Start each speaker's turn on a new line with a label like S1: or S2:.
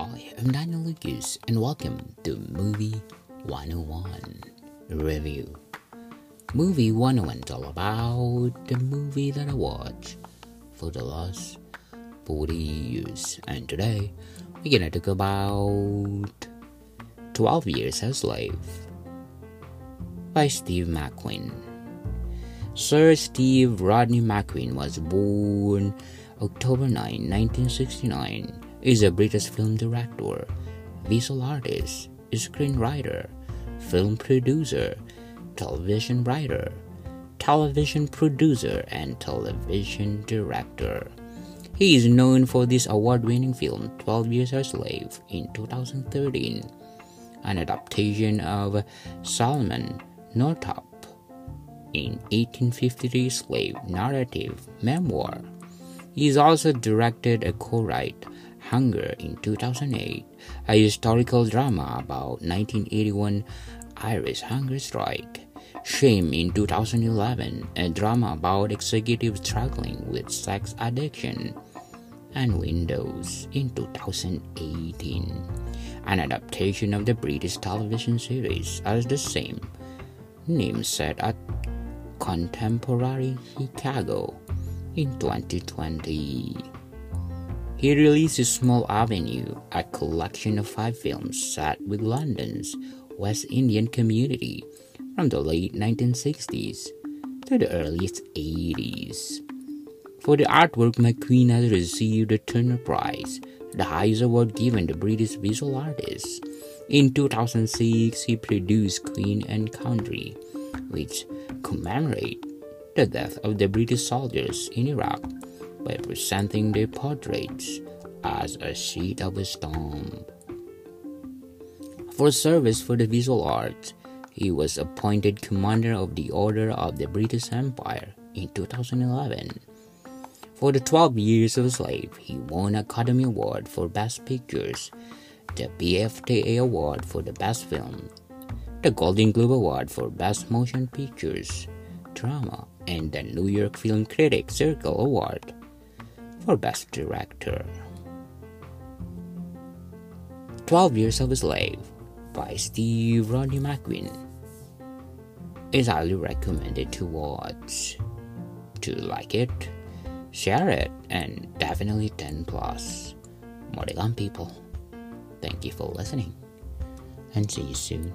S1: I am Daniel Lucas, and welcome to Movie 101 Review. Movie 101 is all about the movie that I watched for the last 40 years, and today we're gonna talk about 12 Years a Slave by Steve McQueen. Sir Steve Rodney McQueen was born October 9, 1969 is a British film director, visual artist, screenwriter, film producer, television writer, television producer, and television director. He is known for this award winning film 12 Years a Slave in 2013, an adaptation of Solomon Northup in 1853 slave narrative memoir. He has also directed a co-write Hunger in 2008, a historical drama about 1981 Irish hunger strike. Shame in 2011, a drama about executives struggling with sex addiction. And Widows in 2018, an adaptation of the British television series as the same name set at contemporary Chicago in 2020. He released Small Avenue, a collection of five films set with London's West Indian community from the late 1960s to the early 80s. For the artwork, McQueen has received the Turner Prize, the highest award given to British visual artists. In 2006, he produced Queen and Country, which commemorate the death of the British soldiers in Iraq by presenting their portraits as a sheet of stone. For service for the visual arts, he was appointed commander of the Order of the British Empire in 2011. For the 12 years of slave, he won Academy Award for Best Pictures, the BAFTA Award for the Best Film, the Golden Globe Award for Best Motion Pictures, Drama, and the New York Film Critics Circle Award for Best Director. 12 Years of a Slave by Steve Rodney McQueen is highly recommended to watch. To like it, share it, and definitely 10 plus. To people. Thank you for listening, and see you soon.